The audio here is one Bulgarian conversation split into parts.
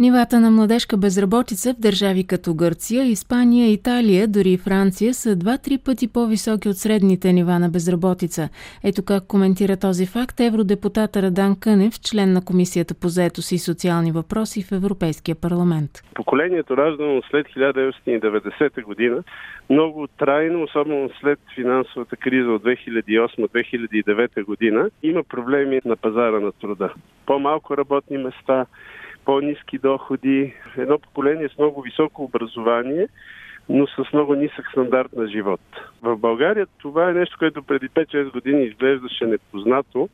Нивата на младежка безработица в държави като Гърция, Испания, Италия, дори и Франция са два-три пъти по-високи от средните нива на безработица. Ето как коментира този факт евродепутата Радан Кънев, член на Комисията по заетост и социални въпроси в Европейския парламент. Поколението раждано след 1990 година много трайно, особено след финансовата криза от 2008-2009 година, има проблеми на пазара на труда. По-малко работни места, по-низки доходи, едно поколение с много високо образование, но с много нисък стандарт на живот. В България това е нещо, което преди 5-6 години изглеждаше непознато.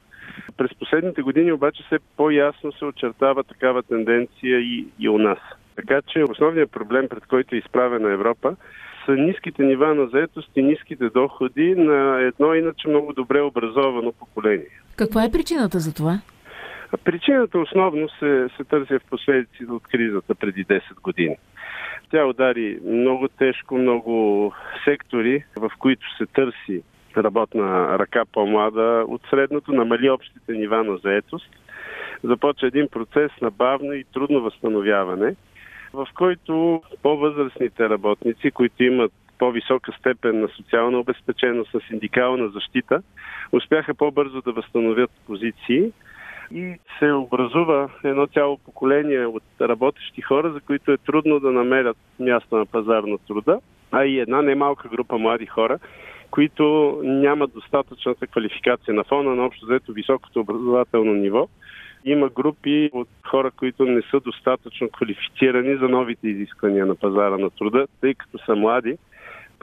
През последните години обаче все по-ясно се очертава такава тенденция и, и у нас. Така че основният проблем, пред който е изправена Европа, са ниските нива на заетост и ниските доходи на едно иначе много добре образовано поколение. Каква е причината за това? Причината основно се, се търси в последиците от кризата преди 10 години. Тя удари много тежко, много сектори, в които се търси работна ръка по-млада от средното, намали общите нива на заетост. Започва един процес на бавно и трудно възстановяване, в който по-възрастните работници, които имат по-висока степен на социална обезпеченост, на синдикална защита, успяха по-бързо да възстановят позиции, и се образува едно цяло поколение от работещи хора, за които е трудно да намерят място на пазар на труда, а и една немалка група млади хора, които нямат достатъчната квалификация на фона на общо взето високото образователно ниво. Има групи от хора, които не са достатъчно квалифицирани за новите изисквания на пазара на труда, тъй като са млади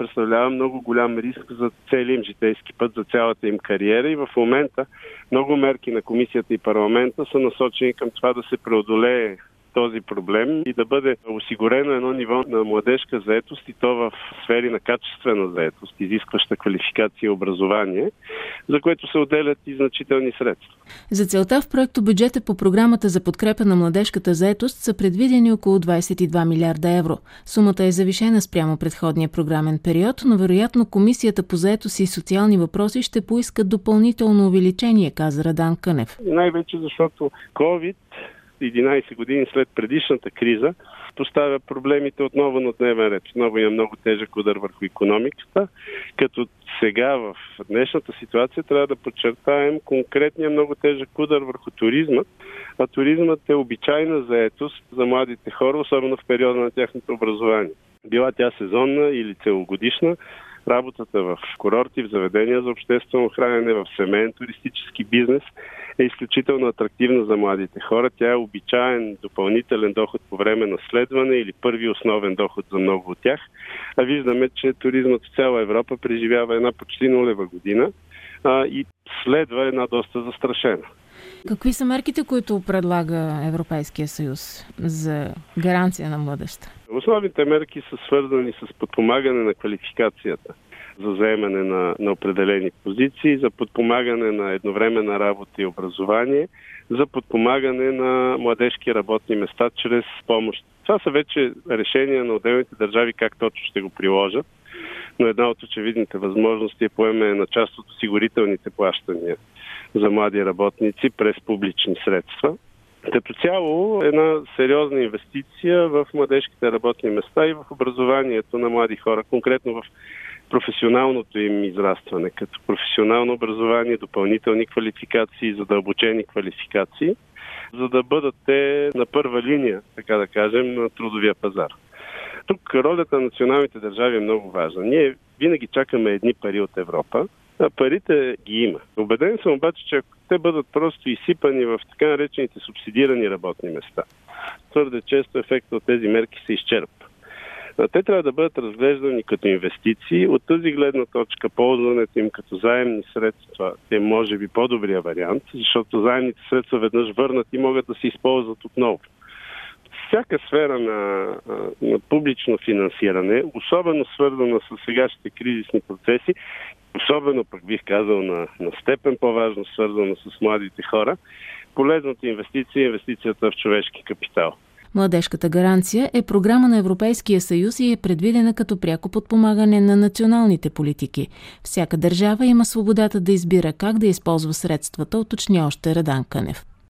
представлява много голям риск за целия им житейски път, за цялата им кариера. И в момента много мерки на комисията и парламента са насочени към това да се преодолее този проблем и да бъде осигурено едно ниво на младежка заетост и то в сфери на качествена заетост, изискваща квалификация и образование, за което се отделят и значителни средства. За целта в проекто бюджета по програмата за подкрепа на младежката заетост са предвидени около 22 милиарда евро. Сумата е завишена спрямо предходния програмен период, но вероятно Комисията по заетост и социални въпроси ще поискат допълнително увеличение, каза Радан Кънев. Най-вече защото COVID 11 години след предишната криза, поставя проблемите отново на дневен ред. Отново има много тежък удар върху економиката, като сега в днешната ситуация трябва да подчертаем конкретния много тежък удар върху туризма, а туризмът е обичайна заетост за младите хора, особено в периода на тяхното образование. Била тя сезонна или целогодишна, работата в курорти, в заведения за обществено хранене, в семейен туристически бизнес е изключително атрактивна за младите хора. Тя е обичаен допълнителен доход по време на следване или първи основен доход за много от тях. А виждаме, че туризмът в цяла Европа преживява една почти нулева година а, и следва една доста застрашена. Какви са мерките, които предлага Европейския съюз за гаранция на младеща? Основните мерки са свързани с подпомагане на квалификацията за заемане на, на определени позиции, за подпомагане на едновременна работа и образование, за подпомагане на младежки работни места чрез помощ. Това са вече решения на отделните държави как точно ще го приложат, но една от очевидните възможности е поеме на част от осигурителните плащания за млади работници през публични средства. Като цяло една сериозна инвестиция в младежките работни места и в образованието на млади хора, конкретно в професионалното им израстване, като професионално образование, допълнителни квалификации, задълбочени квалификации, за да бъдат те на първа линия, така да кажем, на трудовия пазар. Тук ролята на националните държави е много важна. Ние винаги чакаме едни пари от Европа, а парите ги има. Обеден съм обаче, че ако те бъдат просто изсипани в така наречените субсидирани работни места, твърде често ефектът от тези мерки се изчерпва. Те трябва да бъдат разглеждани като инвестиции. От тази гледна точка ползването им като заемни средства е може би по-добрия вариант, защото заемните средства веднъж върнат и могат да се използват отново. Всяка сфера на, на публично финансиране, особено свързана с сегашните кризисни процеси, особено пък бих казал на, на степен по-важно свързана с младите хора, полезната инвестиция е инвестицията в човешки капитал. Младежката гаранция е програма на Европейския съюз и е предвидена като пряко подпомагане на националните политики. Всяка държава има свободата да избира как да използва средствата, уточни още Радан Кънев.